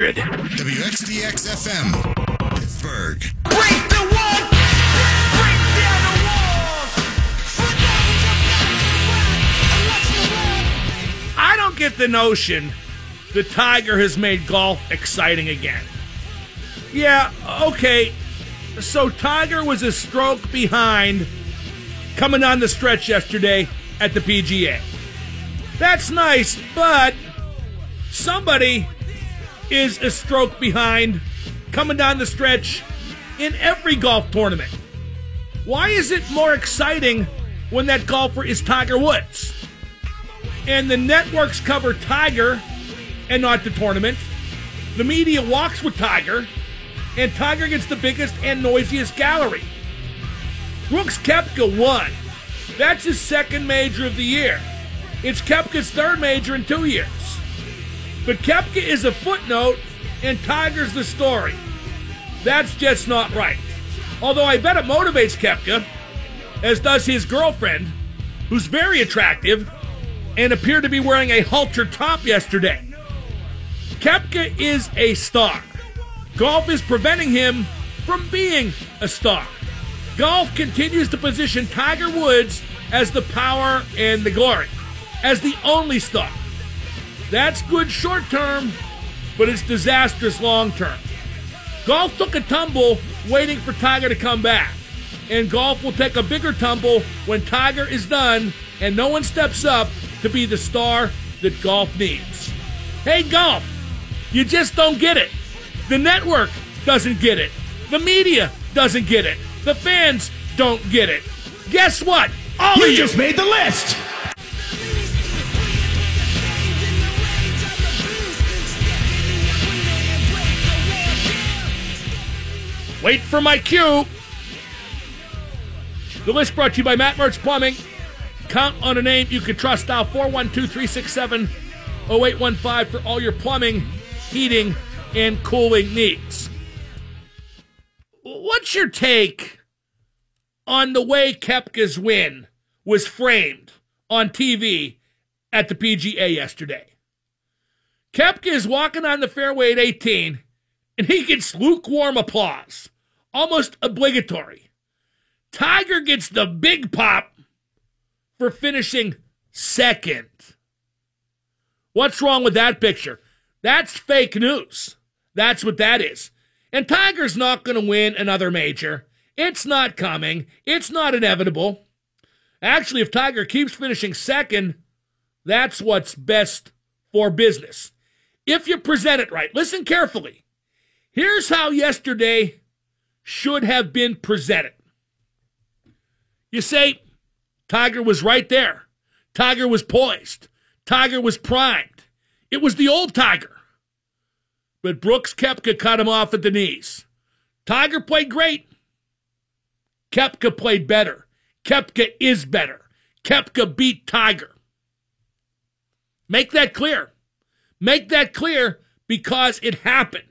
WXDX FM, Pittsburgh. Break the wall, break down the walls. Flip over the back and watch the wall. I don't get the notion the Tiger has made golf exciting again. Yeah, okay. So Tiger was a stroke behind coming on the stretch yesterday at the PGA. That's nice, but somebody is a stroke behind coming down the stretch in every golf tournament. Why is it more exciting when that golfer is Tiger Woods? And the networks cover Tiger and not the tournament. The media walks with Tiger, and Tiger gets the biggest and noisiest gallery. Brooks Koepka won. That's his second major of the year. It's Koepka's third major in two years. But Koepka is a footnote and Tiger's the story. That's just not right. Although I bet it motivates Koepka, as does his girlfriend, who's very attractive and appeared to be wearing a halter top yesterday. Koepka is a star. Golf is preventing him from being a star. Golf continues to position Tiger Woods as the power and the glory, as the only star. That's good short term, but it's disastrous long term. Golf took a tumble waiting for Tiger to come back. And golf will take a bigger tumble when Tiger is done and no one steps up to be the star that golf needs. Hey, golf, you just don't get it. The network doesn't get it. The media doesn't get it. The fans don't get it. Guess what? All You of you just made the list. Wait for my cue. The list brought to you by Matt Mertz Plumbing. Count on a name you can trust now 412 367 0815 for all your plumbing, heating, and cooling needs. What's your take on the way Koepka's win was framed on TV at the PGA yesterday? Koepka is walking on the fairway at 18 and he gets lukewarm applause, almost obligatory. Tiger gets the big pop for finishing second. What's wrong with that picture? That's fake news. That's what that is. And Tiger's not going to win another major. It's not coming. It's not inevitable. Actually, if Tiger keeps finishing second, that's what's best for business. If you present it right, listen carefully. Here's how yesterday should have been presented. You say, Tiger was right there. Tiger was poised. Tiger was primed. It was the old Tiger. But Brooks Koepka cut him off at the knees. Tiger played great. Koepka played better. Koepka is better. Koepka beat Tiger. Make that clear. Make that clear because it happened.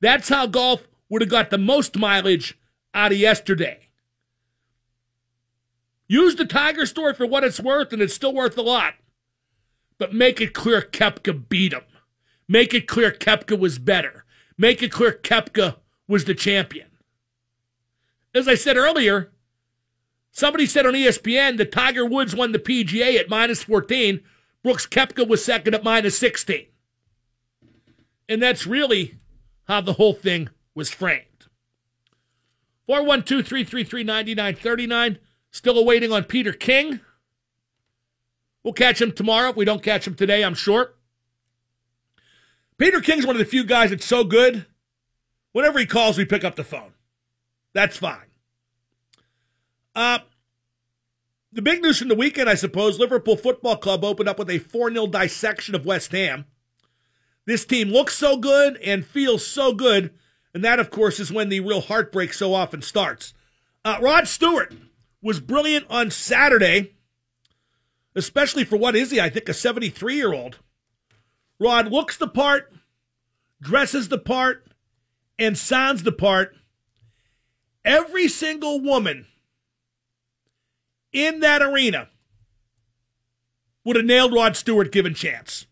That's how golf would have got the most mileage out of yesterday. Use the Tiger story for what it's worth, and it's still worth a lot. But make it clear Koepka beat him. Make it clear Koepka was better. Make it clear Koepka was the champion. As I said earlier, somebody said on ESPN that Tiger Woods won the PGA at minus 14. Brooks Koepka was second at minus 16. And that's really how the whole thing was framed. 412 333 9939. Still awaiting on Peter King. We'll catch him tomorrow. If we don't catch him today, I'm sure. Peter King's one of the few guys that's so good. Whenever he calls, we pick up the phone. That's fine. Uh, the big news from the weekend, I suppose, Liverpool Football Club opened up with a 4 0 dissection of West Ham. This team looks so good and feels so good, and that, of course, is when the real heartbreak so often starts. Uh, Rod Stewart was brilliant on Saturday, especially for what is he? I think a 73 year old. Rod looks the part, dresses the part, and sounds the part. Every single woman in that arena would have nailed Rod Stewart given chance.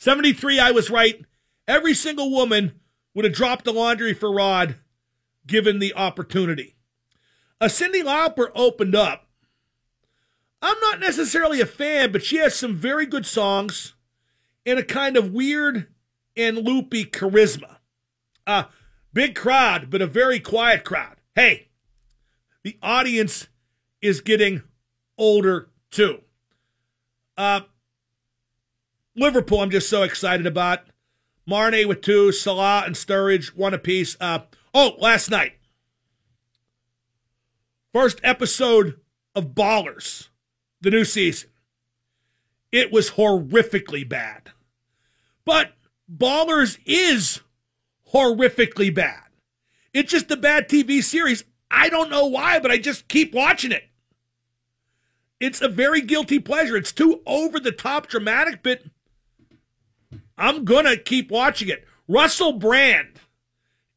73, I was right. Every single woman would have dropped the laundry for Rod given the opportunity. A Cyndi Lauper opened up. I'm not necessarily a fan, but she has some very good songs and a kind of weird and loopy charisma. Uh, big crowd, but a very quiet crowd. Hey, the audience is getting older too. Uh, Liverpool, I'm just so excited about. Mané with two, Salah and Sturridge, one apiece. Uh, oh, last night. First episode of Ballers, the new season. It was horrifically bad. But Ballers is horrifically bad. It's just a bad TV series. I don't know why, but I just keep watching it. It's a very guilty pleasure. It's too over the top dramatic, but I'm going to keep watching it. Russell Brand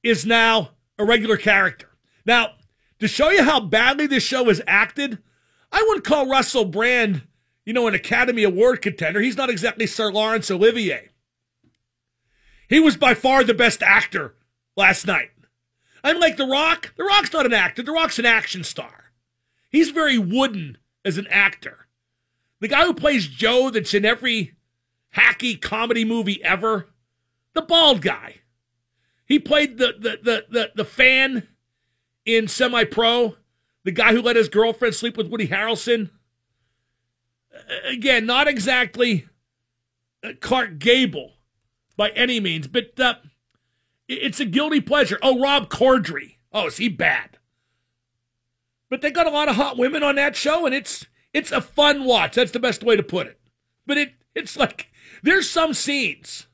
is now a regular character. Now, to show you how badly this show is acted, I wouldn't call Russell Brand, you know, an Academy Award contender. He's not exactly Sir Laurence Olivier. He was by far the best actor last night. Unlike The Rock, The Rock's not an actor. The Rock's an action star. He's very wooden as an actor. The guy who plays Joe that's in every hacky comedy movie ever, the bald guy. He played the the the the, the fan in Semi Pro, the guy who let his girlfriend sleep with Woody Harrelson. Again, not exactly uh, Clark Gable by any means, but uh, it's a guilty pleasure. Oh, Rob Corddry. Oh, is he bad? But they got a lot of hot women on that show, and it's it's a fun watch. That's the best way to put it. But it it's like there's some scenes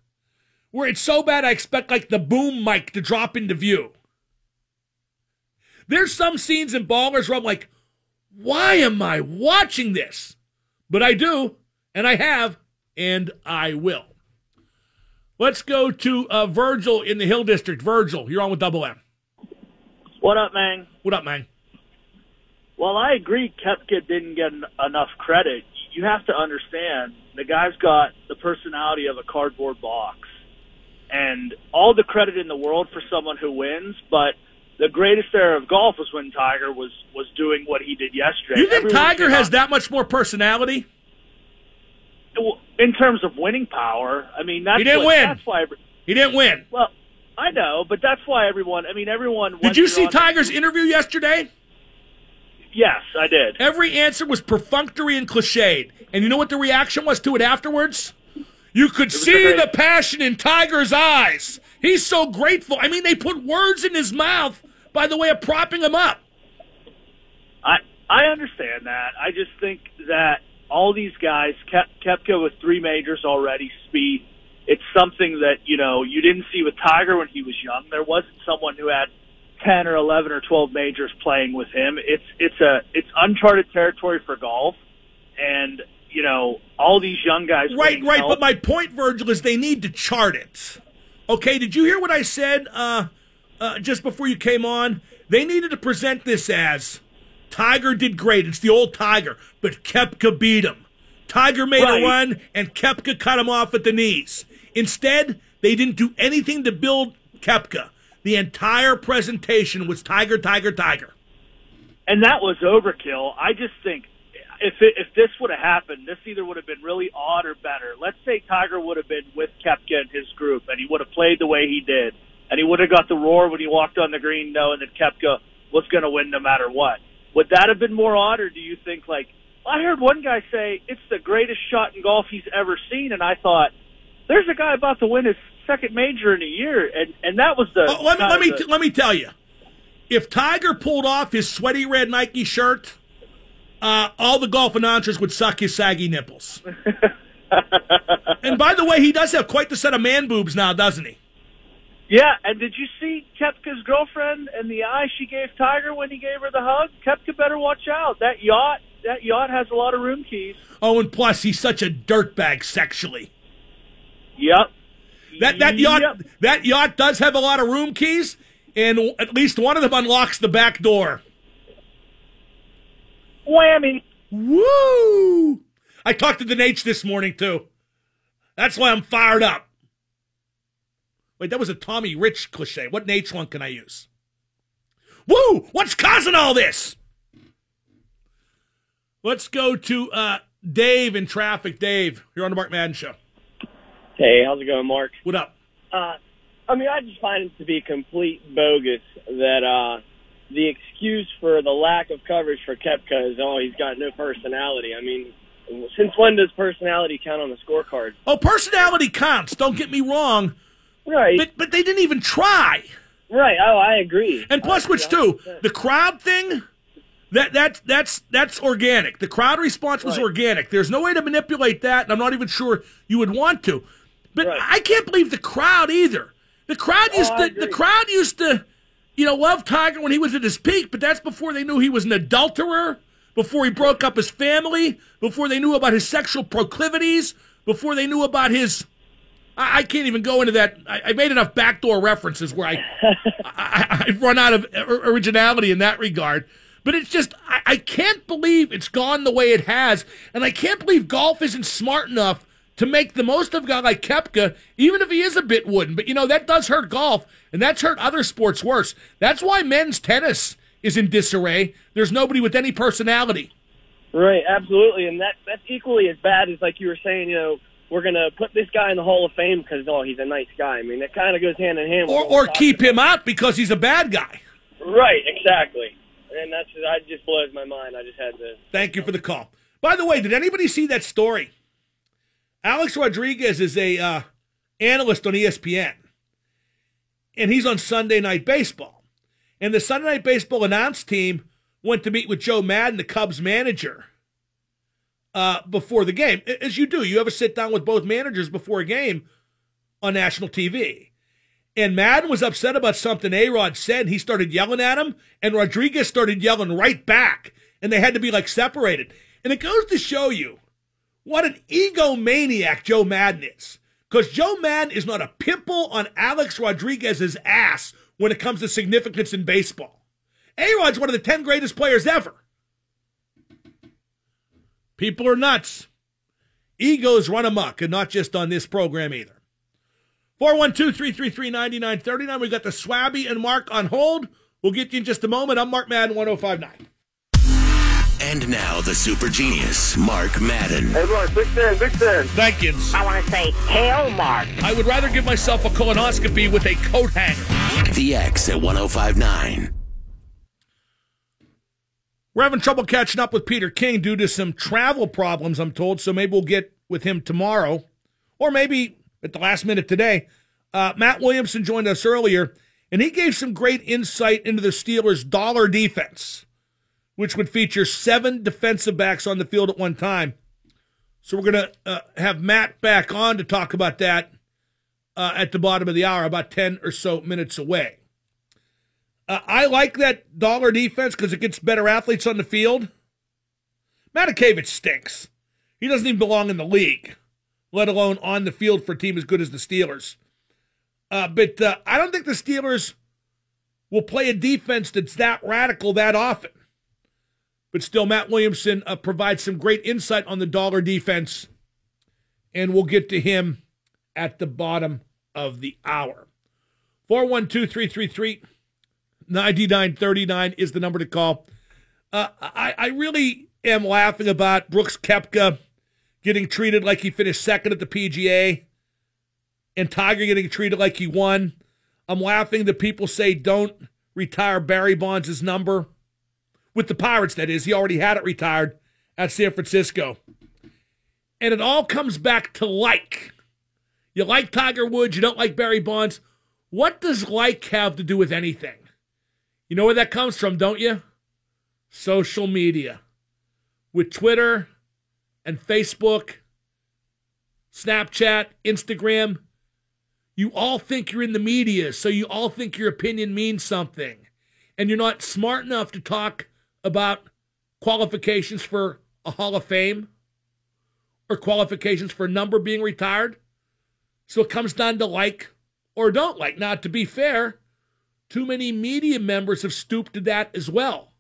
where it's so bad I expect like the boom mic to drop into view. There's some scenes in Ballers where I'm like, why am I watching this? But I do, and I have, and I will. Let's go to uh, Virgil in the Hill District. Virgil, you're on with Double M. What up, man? What up, man? Well, I agree Koepka didn't get enough credit. You have to understand the guy's got the personality of a cardboard box. And all the credit in the world for someone who wins, but the greatest era of golf was when Tiger was was doing what he did yesterday. You think Everyone Tiger has that much more personality? in terms of winning power? I mean, that's He didn't what, win. That's why. every- He didn't win. Well, I know, but that's why everyone. I mean, everyone. Did you see on the- Tiger's interview yesterday? Yes, I did. Every answer was perfunctory and cliched. And you know what the reaction was to it afterwards? You could see the passion in Tiger's eyes. He's so grateful. I mean, they put words in his mouth by the way of propping him up. I I understand that. I just think that all these guys, Kep, Koepka with three majors already, speed. It's something that you know you didn't see with Tiger when he was young. There wasn't someone who had ten or eleven or twelve majors playing with him. It's it's a it's uncharted territory for golf, and you know all these young guys. Right, right. help. But my point, Virgil, is they need to chart it. Okay, did you hear what I said uh, uh, just before you came on? They needed to present this as Tiger did great. It's the old Tiger, but Koepka beat him. Tiger made Right. a run, and Koepka cut him off at the knees. Instead, they didn't do anything to build Koepka. The entire presentation was Tiger, Tiger, Tiger. and that was overkill. I just think if it, if this would have happened, this either would have been really odd or better. Let's say Tiger would have been with Koepka and his group, and he would have played the way he did, and he would have got the roar when he walked on the green, knowing that Koepka was going to win no matter what. Would that have been more odd, or do you think like I heard one guy say it's the greatest shot in golf he's ever seen, and I thought there's a guy about to win his second major in a year, and and that was the Oh, let me let me the- let me tell you, if Tiger pulled off his sweaty red Nike shirt, uh, all the golf announcers would suck his saggy nipples. and by the way, he does have quite the set of man boobs now, doesn't he? Yeah, and did you see Koepka's girlfriend and the eye she gave Tiger when he gave her the hug? Koepka better watch out. That yacht, that yacht has a lot of room keys. Oh, and plus he's such a dirtbag sexually. Yep. That that yacht Yep. that yacht does have a lot of room keys, and at least one of them unlocks the back door. Whammy. Woo! I talked to the Nate this morning too. That's why I'm fired up. Wait, that was a Tommy Rich cliche. What H one can I use? Woo! What's causing all this? Let's go to uh, Dave in traffic. Dave, you're on the Mark Madden Show. Hey, how's it going, Mark? What up? Uh, I mean, I just find it to be complete bogus that uh, the excuse for the lack of coverage for Koepka is, oh, he's got no personality. I mean, since when does personality count on the scorecard? Oh, personality counts. Don't get me wrong, Right, but but they didn't even try. right. Oh, I agree. And plus, I which too, the crowd thing. That that's that's that's organic. The crowd response was Right. organic. There's no way to manipulate that, and I'm not even sure you would want to. But Right. I can't believe the crowd either. The crowd oh, used Oh, to the crowd used to, you know, love Tiger when he was at his peak. But that's before they knew he was an adulterer, before he broke up his family, before they knew about his sexual proclivities, before they knew about his. I, I can't even go into that. I, I made enough backdoor references where I I, I've run out of originality in that regard. But it's just, I, I can't believe it's gone the way it has. And I can't believe golf isn't smart enough to make the most of a guy like Koepka, even if he is a bit wooden. But, you know, that does hurt golf, and that's hurt other sports worse. That's why men's tennis is in disarray. There's nobody with any personality. Right, absolutely, and that that's equally as bad as like you were saying. You know, we're gonna put this guy in the Hall of Fame because oh, he's a nice guy. I mean, that kind of goes hand in hand. with Or, or keep him out because he's a bad guy. Right, exactly, and that's that just blows my mind. I just had to. Thank you for the call. By the way, did anybody see that story? Alex Rodriguez is a uh, analyst on ESPN, and he's on Sunday Night Baseball. And the Sunday Night Baseball announce team went to meet with Joe Maddon, the Cubs manager, uh, before the game. As you do, you ever sit down with both managers before a game on national TV. And Maddon was upset about something A Rod said. He started yelling at him, and Rodriguez started yelling right back. And they had to be like separated. And it goes to show you what an egomaniac Joe Maddon is. Because Joe Maddon is not a pimple on Alex Rodriguez's ass when it comes to significance in baseball. A Rod's one of the 10 greatest players ever. People are nuts. Egos run amok, and not just on this program either. 412 333 9939. We got the Swabby and Mark on hold. We'll get you in just a moment. I'm Mark Madden 1059. And now the super genius, Mark Madden. Hey, Mark, Big Ten, Big Ten. Thank you. I want to say, Hail Mark. I would rather give myself a colonoscopy with a coat hanger. The X at 1059. We're having trouble catching up with Peter King due to some travel problems, I'm told. So maybe we'll get with him tomorrow, or maybe at the last minute today. Uh, Matt Williamson joined us earlier, and he gave some great insight into the Steelers' dollar defense, which would feature seven defensive backs on the field at one time. So we're going to uh, have Matt back on to talk about that uh, at the bottom of the hour, about 10 or so minutes away. Uh, I like that dollar defense because it gets better athletes on the field. Matakevich stinks. He doesn't even belong in the league, let alone on the field for a team as good as the Steelers. Uh, but uh, I don't think the Steelers will play a defense that's that radical that often. But still, Matt Williamson uh, provides some great insight on the dollar defense, and we'll get to him at the bottom of the hour. 412 333 9939 is the number to call. Uh, I, I really am laughing about Brooks Koepka getting treated like he finished second at the PGA and Tiger getting treated like he won. I'm laughing that people say don't retire Barry Bonds' number. With the Pirates, that is. He already had it retired at San Francisco. And it all comes back to like. You like Tiger Woods, you don't like Barry Bonds. What does like have to do with anything? You know where that comes from, don't you? Social media. With Twitter and Facebook, Snapchat, Instagram, you all think you're in the media, so you all think your opinion means something. And you're not smart enough to talk about qualifications for a Hall of Fame or qualifications for a number being retired. So it comes down to like or don't like. Now, to be fair, too many media members have stooped to that as well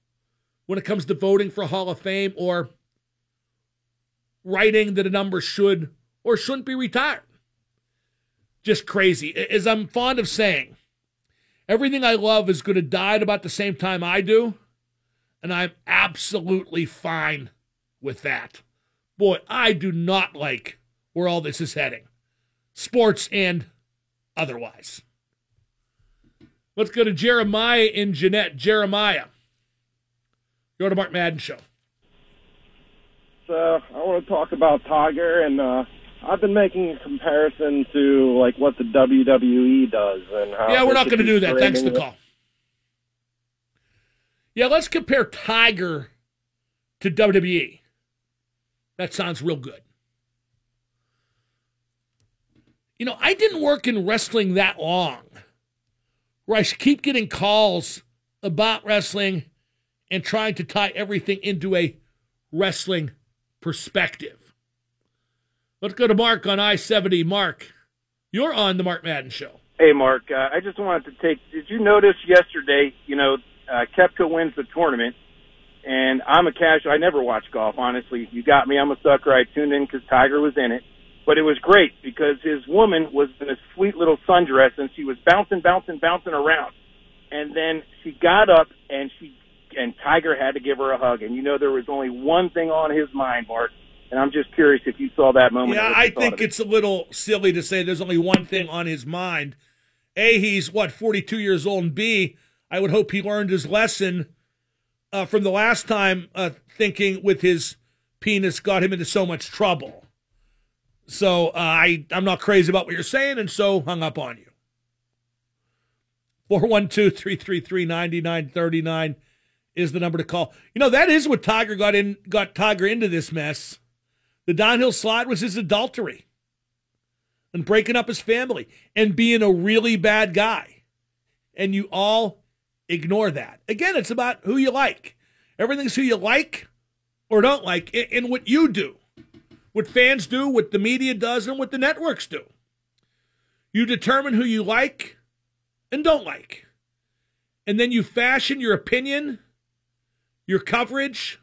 when it comes to voting for a Hall of Fame or writing that a number should or shouldn't be retired. just crazy. As I'm fond of saying, everything I love is going to die at about the same time I do, and I'm absolutely fine with that. Boy, I do not like where all this is heading, sports and otherwise. Let's go to Jeremiah in Jeannette. Jeremiah, you're on the Mark Madden Show. So I want to talk about Tiger, and uh, I've been making a comparison to like what the WWE does, and how Yeah, we're not going to do that. Thanks for the call. Yeah, let's compare Tiger to WWE. That sounds real good. You know, I didn't work in wrestling that long where I keep getting calls about wrestling and trying to tie everything into a wrestling perspective. Let's go to Mark on I 70. Mark, you're on the Mark Madden Show. Hey, Mark. Uh, I just wanted to take. Did you notice yesterday? You know, Koepka wins the tournament, and I'm a casual. I never watch golf, honestly. You got me. I'm a sucker. I tuned in because Tiger was in it, but it was great because his woman was in a sweet little sundress, and she was bouncing, bouncing, bouncing around, and then she got up and she and Tiger had to give her a hug, and you know there was only one thing on his mind, Mark. And I'm just curious if you saw that moment. Yeah, and what you I think it. it's a little silly to say there's only one thing on his mind. A, he's what, 42 years old, and B, I would hope he learned his lesson uh, from the last time uh, thinking with his penis got him into so much trouble. So uh, I, I'm not crazy about what you're saying, and so hung up on you. 412 333 9939 is the number to call. You know, that is what Tiger got in got Tiger into this mess. The downhill slide was his adultery and breaking up his family and being a really bad guy. And you all ignore that. Again, it's about who you like. Everything's who you like or don't like in, what you do, what fans do, what the media does, and what the networks do. You determine who you like and don't like. And then you fashion your opinion, your coverage,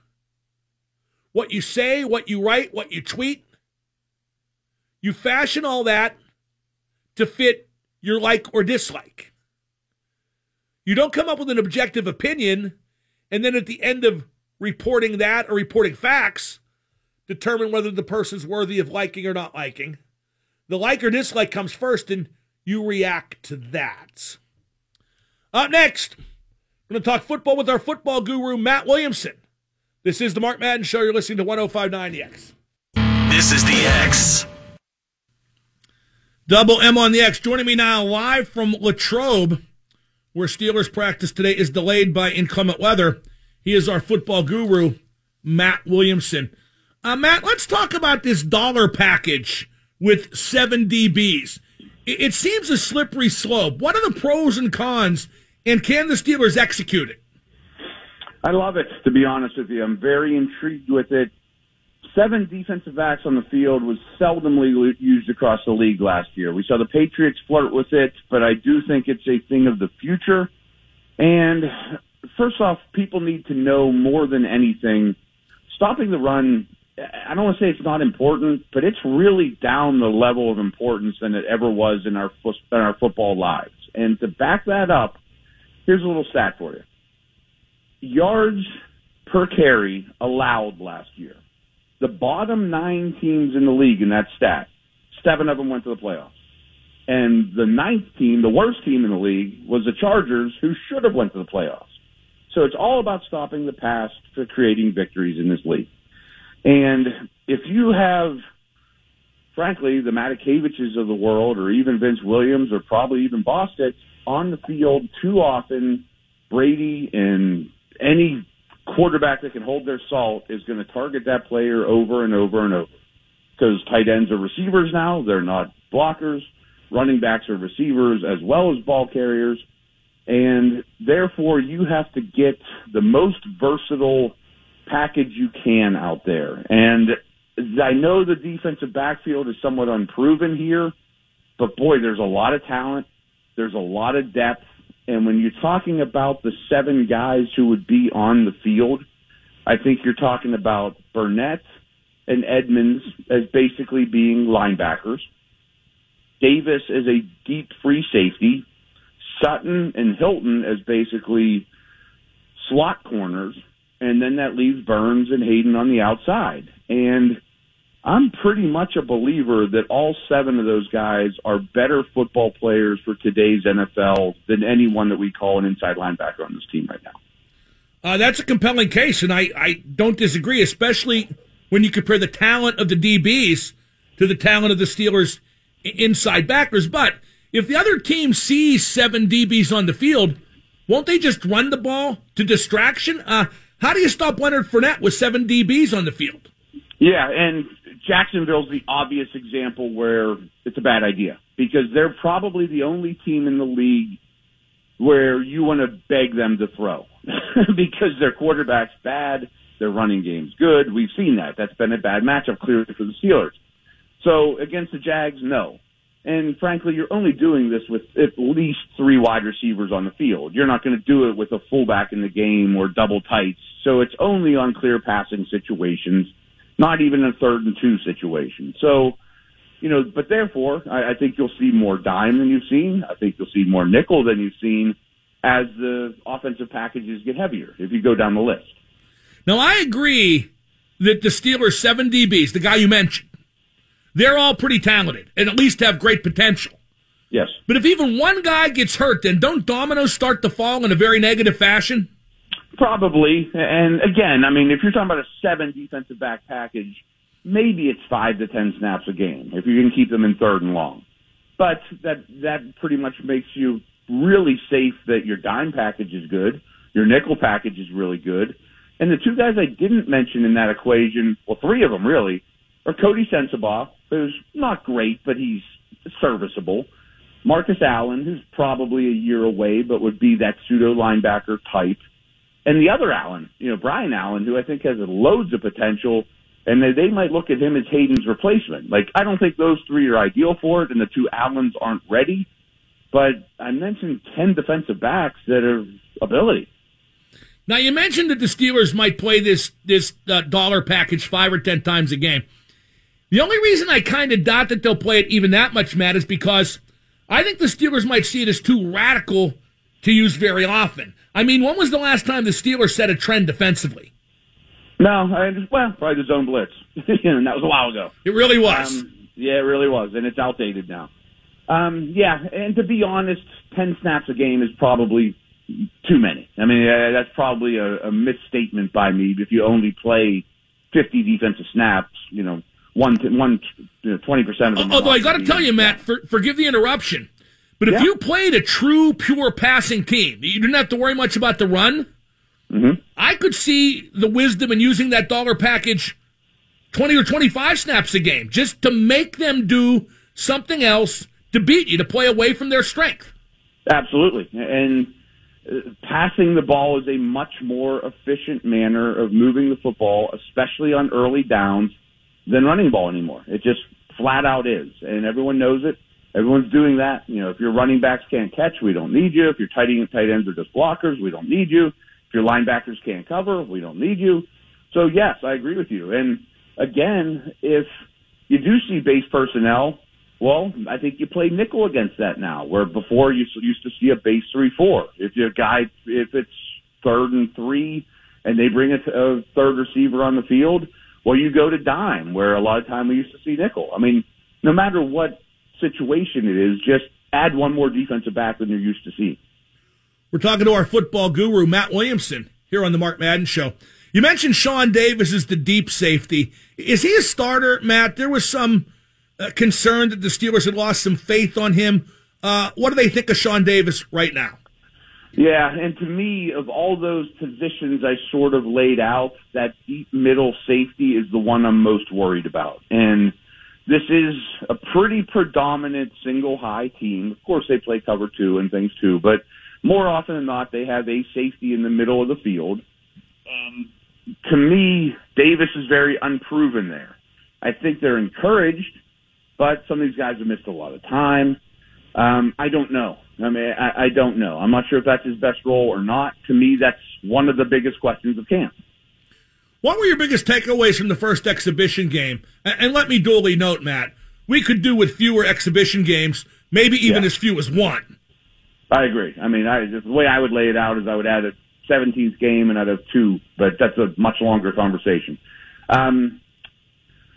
what you say, what you write, what you tweet. You fashion all that to fit your like or dislike. You don't come up with an objective opinion and then at the end of reporting that or reporting facts, determine whether the person's worthy of liking or not liking. The like or dislike comes first and you react to that. Up next, we're going to talk football with our football guru, Matt Williamson. This is the Mark Madden Show. You're listening to 1059 The X. This is the X. Double M on the X. Joining me now live from Latrobe, where Steelers practice today is delayed by inclement weather. He is our football guru, Matt Williamson. Uh, Matt, let's talk about this dollar package with seven DBs. It, it seems a slippery slope. What are the pros and cons, and can the Steelers execute it? I love it, to be honest with you. I'm very intrigued with it. Seven defensive backs on the field was seldomly used across the league last year. We saw the Patriots flirt with it, but I do think it's a thing of the future. And first off, people need to know more than anything, stopping the run. I don't want to say it's not important, but it's really down the level of importance than it ever was in our in our football lives. And to back that up, here's a little stat for you yards per carry allowed last year. The bottom nine teams in the league in that stat, seven of them went to the playoffs. And the ninth team, the worst team in the league, was the Chargers, who should have went to the playoffs. So it's all about stopping the past for creating victories in this league. And if you have, frankly, the Matakeviches of the world, or even Vince Williams, or probably even Bostic on the field too often, Brady and any quarterback that can hold their salt is going to target that player over and over and over. Because tight ends are receivers now, they're not blockers. Running backs are receivers as well as ball carriers. And therefore, you have to get the most versatile package you can out there. And I know the defensive backfield is somewhat unproven here, but boy, there's a lot of talent. There's a lot of depth. And when you're talking about the seven guys who would be on the field, I think you're talking about Burnett and Edmunds as basically being linebackers. Davis as a deep free safety, Sutton and Hilton as basically slot corners, and then that leaves Burns and Haden on the outside. And I'm pretty much a believer that all seven of those guys are better football players for today's NFL than anyone that we call an inside linebacker on this team right now. Uh, that's a compelling case, and I, I don't disagree, especially when you compare the talent of the DBs to the talent of the Steelers inside backers. But if the other team sees seven DBs on the field, won't they just run the ball to distraction? Uh, how do you stop Leonard Fournette with seven DBs on the field? Yeah, and Jacksonville's the obvious example where it's a bad idea because they're probably the only team in the league where you want to beg them to throw because their quarterback's bad, their running game's good. We've seen that. That's been a bad matchup clearly for the Steelers. So against the Jags, no. And frankly, you're only doing this with at least three wide receivers on the field. You're not going to do it with a fullback in the game or double tights. So it's only on clear passing situations, not even a third and two situation. So, you know, but therefore, I, I think you'll see more dime than you've seen. I think you'll see more nickel than you've seen as the offensive packages get heavier, if you go down the list. Now, I agree that the Steelers' seven DBs, the guy you mentioned, they're all pretty talented and at least have great potential. Yes. But if even one guy gets hurt, then don't dominoes start to fall in a very negative fashion? Probably. And again, I mean, if you're talking about a seven defensive back package, maybe it's five to ten snaps a game if you can keep them in third and long. But that that pretty much makes you really safe that your dime package is good, your nickel package is really good, and the two guys I didn't mention in that equation, well, three of them really, are Coty Sensabaugh, who's not great, but he's serviceable. Marcus Allen, who's probably a year away, but would be that pseudo linebacker type and the other Allen, you know, Brian Allen, who I think has loads of potential, and they, they might look at him as Haden's replacement. Like, I don't think those three are ideal for it, and the two Allens aren't ready. But I mentioned 10 defensive backs that are ability. Now you mentioned that the Steelers might play this this uh, dollar package five or ten times a game. The only reason I kind of doubt that they'll play it even that much, Matt, is because I think the Steelers might see it as too radical to use very often. I mean, when was the last time the Steelers set a trend defensively? No, I just, well, probably the zone blitz, and that was a while ago. It really was. Um, yeah, it really was, and it's outdated now. Um, yeah, and to be honest, ten snaps a game is probably too many. I mean, uh, that's probably a, a misstatement by me. If you only play fifty defensive snaps, you know, one one twenty percent of them. Although I got to tell you, Matt, for, forgive the interruption, but if Yeah. you played a true, pure passing team, you didn't have to worry much about the run. Mhm. I could see the wisdom in using that dollar package 20 or 25 snaps a game just to make them do something else to beat you, to play away from their strength. Absolutely. And uh, passing the ball is a much more efficient manner of moving the football, especially on early downs, than running ball anymore. It just flat out is. And everyone knows it. Everyone's doing that. You know, if your running backs can't catch, we don't need you. If your tight end tight ends are just blockers, we don't need you. If your linebackers can't cover, we don't need you. So yes, I agree with you. And again, if you do see base personnel, well, I think you play nickel against that now, where before you used to see a base three four. If your guy, if it's third and three, and they bring a, a third receiver on the field, well, you go to dime, where a lot of time we used to see nickel. I mean, no matter what situation it is, just add one more defensive back than you're used to seeing. We're talking to our football guru, Matt Williamson, here on the Mark Madden Show. You mentioned Sean Davis is the deep safety. Is he a starter, Matt? There was some uh, concern that the Steelers had lost some faith on him. Uh, what do they think of Sean Davis right now? Yeah, and to me, of all those positions I sort of laid out, that deep middle safety is the one I'm most worried about. And this is a pretty predominant single high team. Of course, they play cover two and things too, but more often than not, they have a safety in the middle of the field. And to me, Davis is very unproven there. I think they're encouraged, but some of these guys have missed a lot of time. Um, I don't know. I mean, I, I don't know. I'm not sure if that's his best role or not. To me, that's one of the biggest questions of camp. What were your biggest takeaways from the first exhibition game? And, let me duly note, Matt, we could do with fewer exhibition games, maybe even Yeah. as few as one. I agree. I mean, I, the way I would lay it out is I would add a 17th game and I'd have two, but that's a much longer conversation. Um,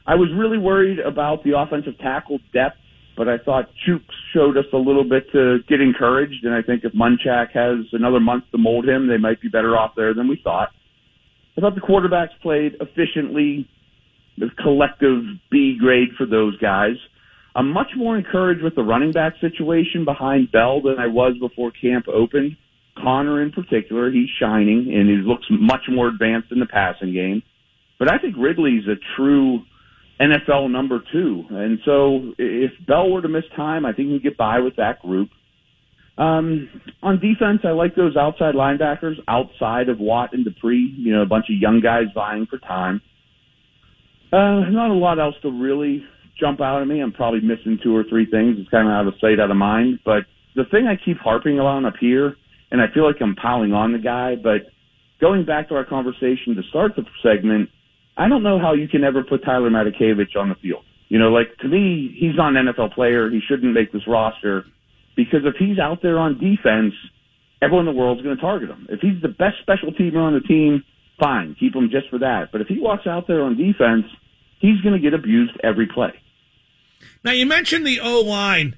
I was really worried about the offensive tackle depth, but I thought Chooks showed us a little bit to get encouraged, and I think if Munchak has another month to mold him, they might be better off there than we thought. I thought the quarterbacks played efficiently, the collective B grade for those guys. I'm much more encouraged with the running back situation behind Bell than I was before camp opened. Connor in particular, he's shining and he looks much more advanced in the passing game. But I think Ridley's a true NFL number two. And so if Bell were to miss time, I think he can get by with that group. Um, on defense, I like those outside linebackers outside of Watt and Dupree, you know, a bunch of young guys vying for time. Uh, not a lot else to really jump out at me. I'm probably missing two or three things. It's kind of out of sight, out of mind. But the thing I keep harping on up here, and I feel like I'm piling on the guy, but going back to our conversation to start the segment, I don't know how you can ever put Tyler Matakevich on the field. You know, like to me, he's not an NFL player. He shouldn't make this roster because if he's out there on defense, everyone in the world's going to target him. If he's the best special teamer on the team, fine, keep him just for that. But if he walks out there on defense, he's going to get abused every play. Now you mentioned the O line.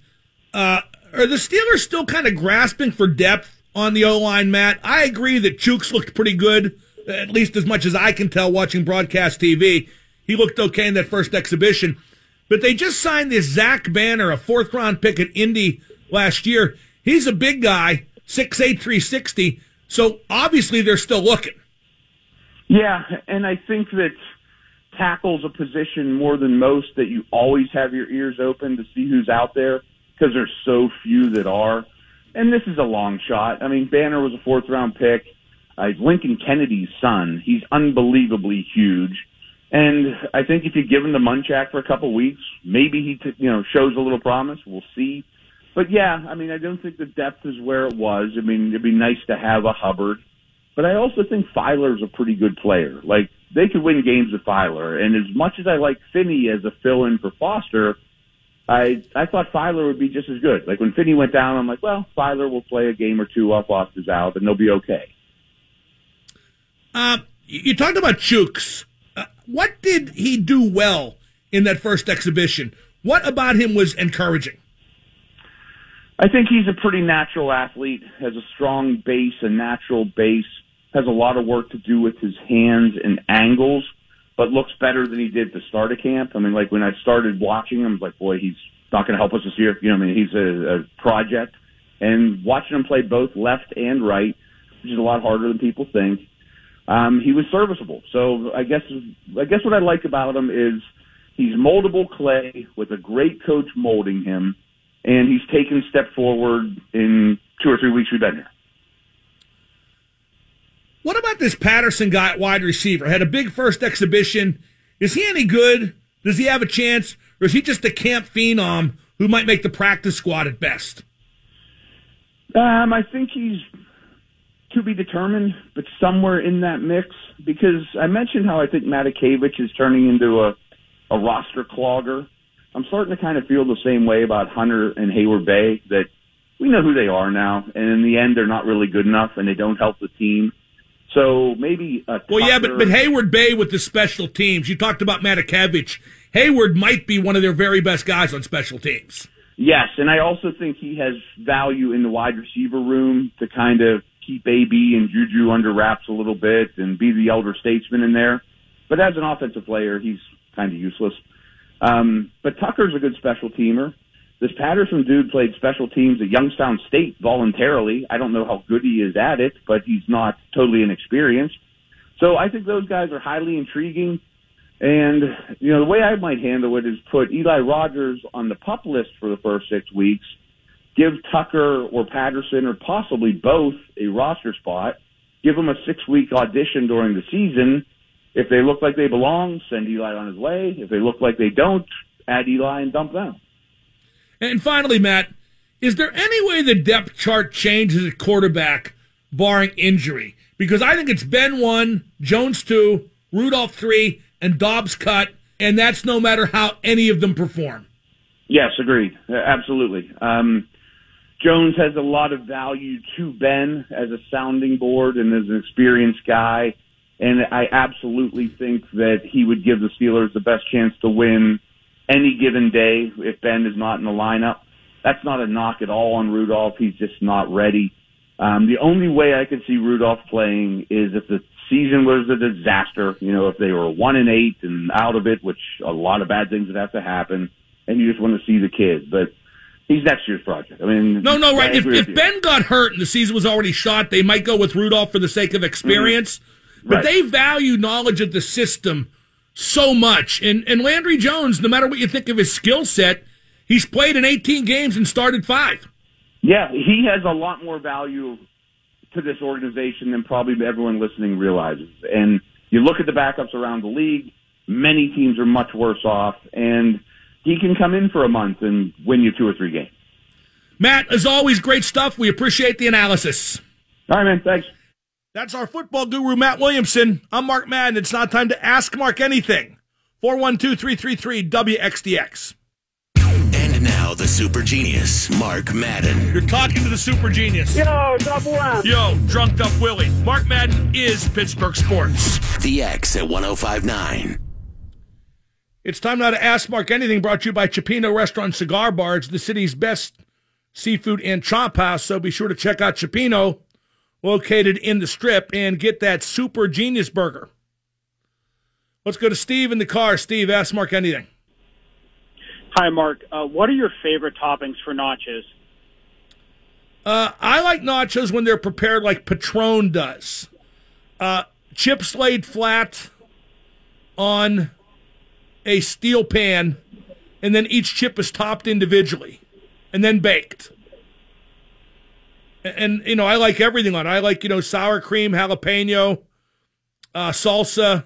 Uh, are the Steelers still kind of grasping for depth on the O line, Matt? I agree that Chooks looked pretty good, at least as much as I can tell watching broadcast TV. He looked okay in that first exhibition. But they just signed this Zach Banner, a fourth round pick at Indy last year. He's a big guy, 6'8, 360. So obviously they're still looking. Yeah, and I think that tackle's a position more than most that you always have your ears open to see who's out there because there's so few that are. And this is a long shot. I mean, Banner was a fourth round pick. Uh, he's Lincoln Kennedy's son. He's unbelievably huge. And I think if you give him the Munchak for a couple weeks, maybe he, t- you know, shows a little promise. We'll see. But yeah, I mean, I don't think the depth is where it was. I mean, it'd be nice to have a Hubbard. But I also think Feiler's a pretty good player. Like, they could win games with Feiler. And as much as I like Finney as a fill-in for Foster, I I thought Feiler would be just as good. Like when Finney went down, I'm like, well, Feiler will play a game or two while Foster's out, and they'll be okay. Uh, you talked about Chooks. Uh, what did he do well in that first exhibition? What about him was encouraging? I think he's a pretty natural athlete, has a strong base, a natural base, has a lot of work to do with his hands and angles, but looks better than he did to start a camp. I mean, like when I started watching him, I was like, boy, he's not going to help us this year. You know, I mean, he's a, a project. And watching him play both left and right, which is a lot harder than people think, um, he was serviceable. So I guess I guess what I like about him is he's moldable clay with a great coach molding him, and he's taken a step forward in two or three weeks we've been here. What about this Patterson guy at wide receiver? Had a big first exhibition. Is he any good? Does he have a chance? Or is he just a camp phenom who might make the practice squad at best? Um, I think he's to be determined, but somewhere in that mix. Because I mentioned how I think Matakevich is turning into a a roster clogger. I'm starting to kind of feel the same way about Hunter and Heyward-Bey. That we know who they are now, and in the end, they're not really good enough, and they don't help the team. So maybe a Well, yeah, but, but Heyward-Bey with the special teams. You talked about Matakevich. Heyward might be one of their very best guys on special teams. Yes, and I also think he has value in the wide receiver room to kind of keep AB and Juju under wraps a little bit and be the elder statesman in there. But as an offensive player, he's kind of useless. Um, but Tucker's a good special teamer. This Patterson dude played special teams at Youngstown State voluntarily. I don't know how good he is at it, but he's not totally inexperienced. So I think those guys are highly intriguing. And, you know, the way I might handle it is put Eli Rogers on the pup list for the first six weeks, give Tucker or Patterson or possibly both a roster spot, give them a six week audition during the season. If they look like they belong, send Eli on his way. If they look like they don't, add Eli and dump them. And finally, Matt, is there any way the depth chart changes at quarterback barring injury? Because I think it's Ben one, Jones two, Rudolph three, and Dobbs cut, and that's no matter how any of them perform. Yes, agreed. Uh, Absolutely. Um, Jones has a lot of value to Ben as a sounding board and as an experienced guy. And I absolutely think that he would give the Steelers the best chance to win any given day if Ben is not in the lineup. That's not a knock at all on Rudolph. He's just not ready. Um, the only way I could see Rudolph playing is if the season was a disaster. You know, if they were one and eight and out of it, which a lot of bad things would have to happen, and you just want to see the kid. But he's next year's project. I mean, No, no, right. If, if. Ben got hurt and the season was already shot, they might go with Rudolph for the sake of experience. But. Right. they value knowledge of the system so much. And, and Landry Jones, no matter what you think of his skill set, he's played in 18 games and started five. Yeah, he has a lot more value to this organization than probably everyone listening realizes. And you look at the backups around the league, many teams are much worse off, and he can come in for a month and win you two or three games. Matt, as always, great stuff. We appreciate the analysis. All right, man. Thanks. That's our football guru, Matt Williamson. I'm Mark Madden. It's not time to ask Mark anything. 412 333 WXDX. And now the super genius, Mark Madden. You're talking to the super genius. Yo, double M. Yo, drunked up Willie. Mark Madden is Pittsburgh Sports. The X at 1059. It's time now to ask Mark anything brought to you by Cioppino Restaurant Cigar Bar. It's the city's best seafood and chop house, so be sure to check out Cioppino, located in the strip, and get that super genius burger. Let's go to Steve in the car. Steve, ask Mark anything. Hi, Mark. Uh, what are your favorite toppings for nachos? Uh, I like nachos when they're prepared like Patron does. Uh, chips laid flat on a steel pan, and then each chip is topped individually, and then baked. And, you know, I like everything on it. I like you know sour cream, jalapeno, uh, salsa.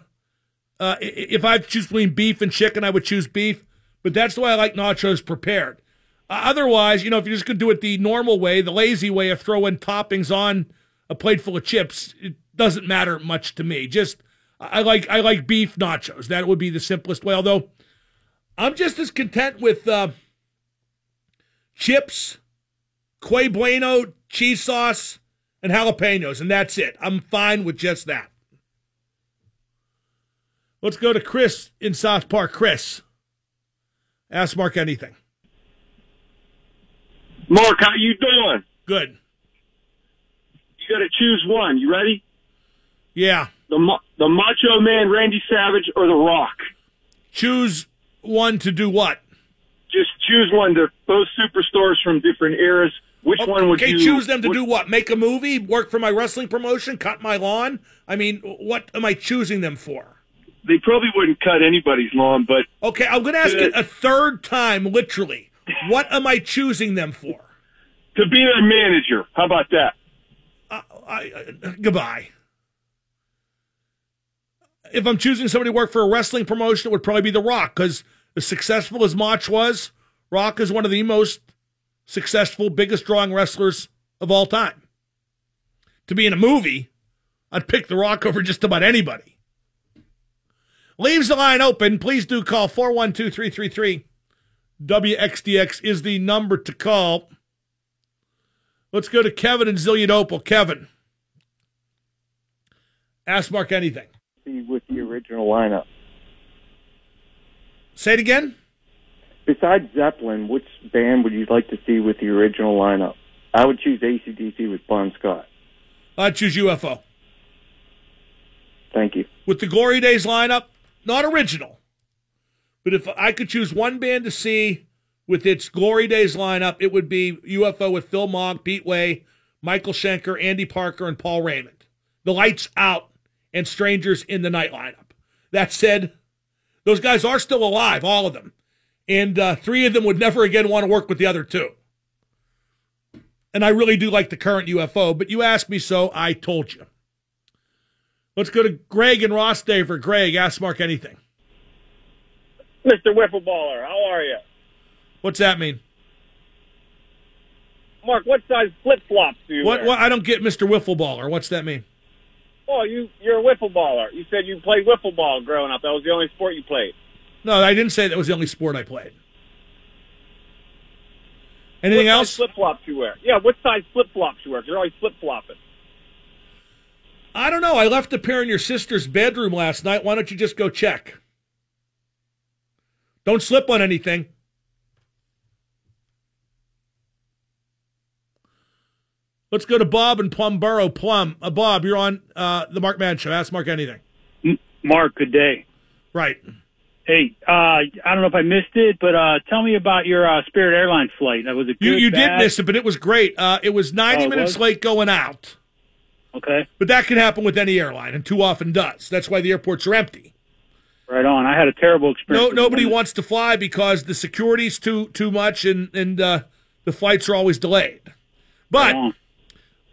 Uh, if I choose between beef and chicken, I would choose beef. But that's the way I like nachos prepared. Uh, otherwise, you know, if you're just going to do it the normal way, the lazy way of throwing toppings on a plate full of chips, it doesn't matter much to me. Just I like I like beef nachos. That would be the simplest way. Although I'm just as content with uh, chips, Que Bueno, cheese sauce, and jalapenos, and that's it. I'm fine with just that. Let's go to Chris in South Park. Chris, ask Mark anything. Mark, how you doing? Good. You got to choose one. You ready? Yeah. The the Macho Man, Randy Savage, or The Rock? Choose one to do what? Just choose one. They're both superstars from different eras. Which oh, one would Okay, you choose them to do what? Make a movie? Work for my wrestling promotion? Cut my lawn? I mean, what am I choosing them for? They probably wouldn't cut anybody's lawn, but Okay, I'm going to ask it a third time, literally. What am I choosing them for? to be their manager. How about that? Uh, I, I, goodbye. If I'm choosing somebody to work for a wrestling promotion, it would probably be The Rock, because as successful as Mach was, Rock is one of the most successful, biggest drawing wrestlers of all time. To be in a movie, I'd pick The Rock over just about anybody. Leaves the line open. Please do call 412 333 WXDX is the number to call. Let's go to Kevin and Zelienople. Kevin, ask Mark anything. See with the original lineup. Say it again. Besides Zeppelin, which band would you like to see with the original lineup? I would choose ACDC with Bon Scott. I'd choose UFO. Thank you. With the Glory Days lineup, not original. But if I could choose one band to see with its Glory Days lineup, it would be UFO with Phil Mogg, Pete Way, Michael Schenker, Andy Parker, and Paul Raymond. The Lights Out and Strangers in the Night lineup. That said, those guys are still alive, all of them. And uh, three of them would never again want to work with the other two. And I really do like the current UFO, but you asked me so, I told you. Let's go to Greg and Ross Day for Greg, ask Mark anything. Mr. Wiffleballer, how are you? What's that mean? Mark, what size flip flops do you What, wear? what? I don't get Mr. Wiffleballer. What's that mean? Oh, you you're a wiffle baller. You said you played wiffle ball growing up. That was the only sport you played. No, I didn't say that was the only sport I played. Anything what else? Flip flops you wear? Yeah, what size flip flops you wear? You're always flip flopping. I don't know. I left a pair in your sister's bedroom last night. Why don't you just go check? Don't slip on anything. Let's go to Bob in Plumboro. Plum. Uh, Bob, you're on uh, the Mark Madden Show. Ask Mark anything. Mark, good day. Right. Hey, uh, I don't know if I missed it, but uh, tell me about your uh, Spirit Airlines flight. Was it good? You, you did bad? miss it, but it was great. Uh, it was 90 Oh, it minutes was? late going out. Okay. But that can happen with any airline, and too often does. That's why the airports are empty. Right on. I had a terrible experience. No, nobody wants to fly because the security's too too much, and and uh, the flights are always delayed. But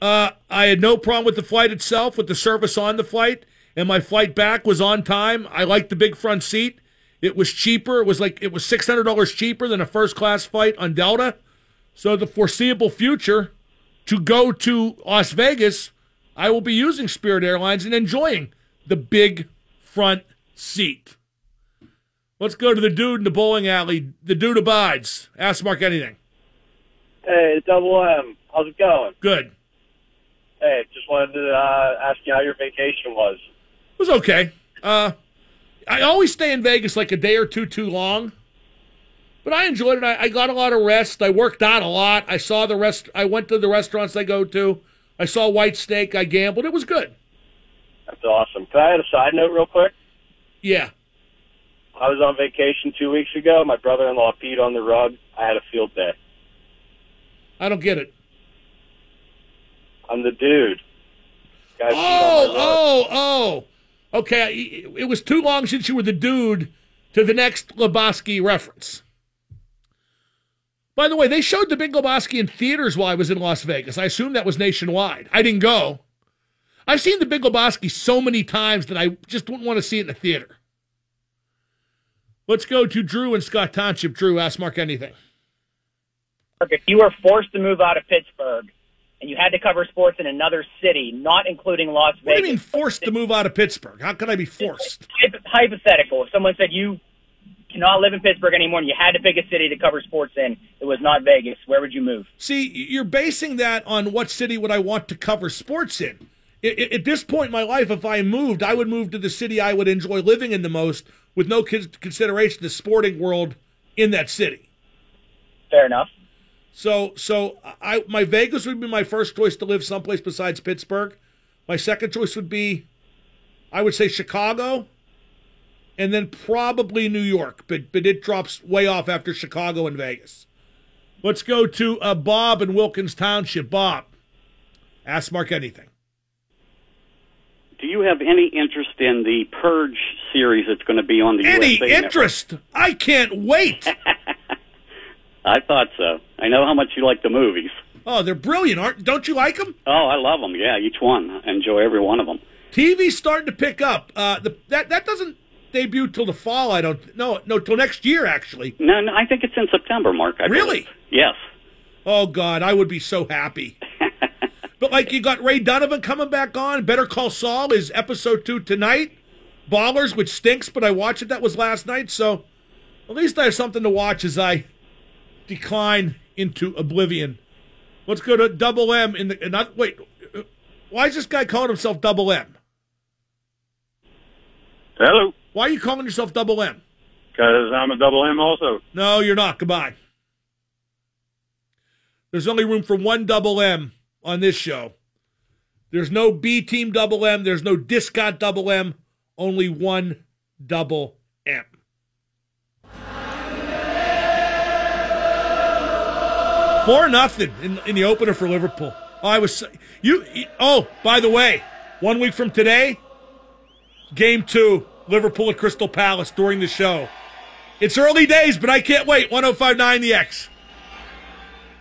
uh, I had no problem with the flight itself, with the service on the flight, and my flight back was on time. I liked the big front seat. It was cheaper. It was like it was six hundred dollars cheaper than a first class flight on Delta. So the foreseeable future, to go to Las Vegas, I will be using Spirit Airlines and enjoying the big front seat. Let's go to the dude in the bowling alley. The dude abides. Ask Mark anything. Hey, Double M. How's it going? Good. Hey, just wanted to uh, ask you how your vacation was. It was okay. Uh, I always stay in Vegas like a day or two too long, but I enjoyed it. I, I got a lot of rest. I worked out a lot. I saw the rest. I went to the restaurants I go to. I saw Whitesnake. I gambled. It was good. That's awesome. Can I add a side note real quick? Yeah. I was on vacation two weeks ago. My brother-in-law peed on the rug. I had a field day. I don't get it. I'm the dude. Guy peed oh, oh, oh, oh. Okay. It was too long since you were the dude to the next Lebowski reference. By the way, they showed the Big Lebowski in theaters while I was in Las Vegas. I assume that was nationwide. I didn't go. I've seen the Big Lebowski so many times that I just wouldn't want to see it in a theater. Let's go to Drew and Scott Township. Drew, ask Mark anything. If you were forced to move out of Pittsburgh and you had to cover sports in another city, not including Las Vegas. What do you mean forced to move out of Pittsburgh? How could I be forced? hypothetical, if someone said you cannot live in Pittsburgh anymore and you had to pick a city to cover sports in, it was not Vegas, where would you move? See, you're basing that on what city would I want to cover sports in. At this point in my life, if I moved, I would move to the city I would enjoy living in the most, with no consideration of the sporting world in that city. Fair enough. So, so I my Vegas would be my first choice to live someplace besides Pittsburgh. My second choice would be, I would say Chicago, and then probably New York. But but it drops way off after Chicago and Vegas. Let's go to uh, Bob in Wilkins Township. Bob, ask Mark anything. Do you have any interest in the Purge series that's going to be on the Any USA Network? interest? I can't wait. I thought so. I know how much you like the movies. Oh, they're brilliant, aren't? Don't you like them? Oh, I love them. Yeah, each one. I enjoy every one of them. TV's starting to pick up. Uh, the, that that doesn't debut till the fall. I don't. No, no, till next year actually. No, no, I think it's in September, Mark. I Really? believe. Yes. Oh God, I would be so happy. but like you got Ray Donovan coming back on. Better Call Saul is episode two tonight. Ballers, which stinks, but I watched it. That was last night, so at least I have something to watch as I decline into oblivion. Let's go to Double M in the. Not wait. Why is this guy calling himself Double M? Hello. Why are you calling yourself Double M? Because I'm a double M also. No, you're not. Goodbye. There's only room for one double M on this show. There's no B team double M. There's no Discot double M. Only one double Four nothing in, in the opener for Liverpool. Oh, I was you. Oh, by the way, one week from today, game two, Liverpool at Crystal Palace during the show. It's early days, but I can't wait. 1059 The X.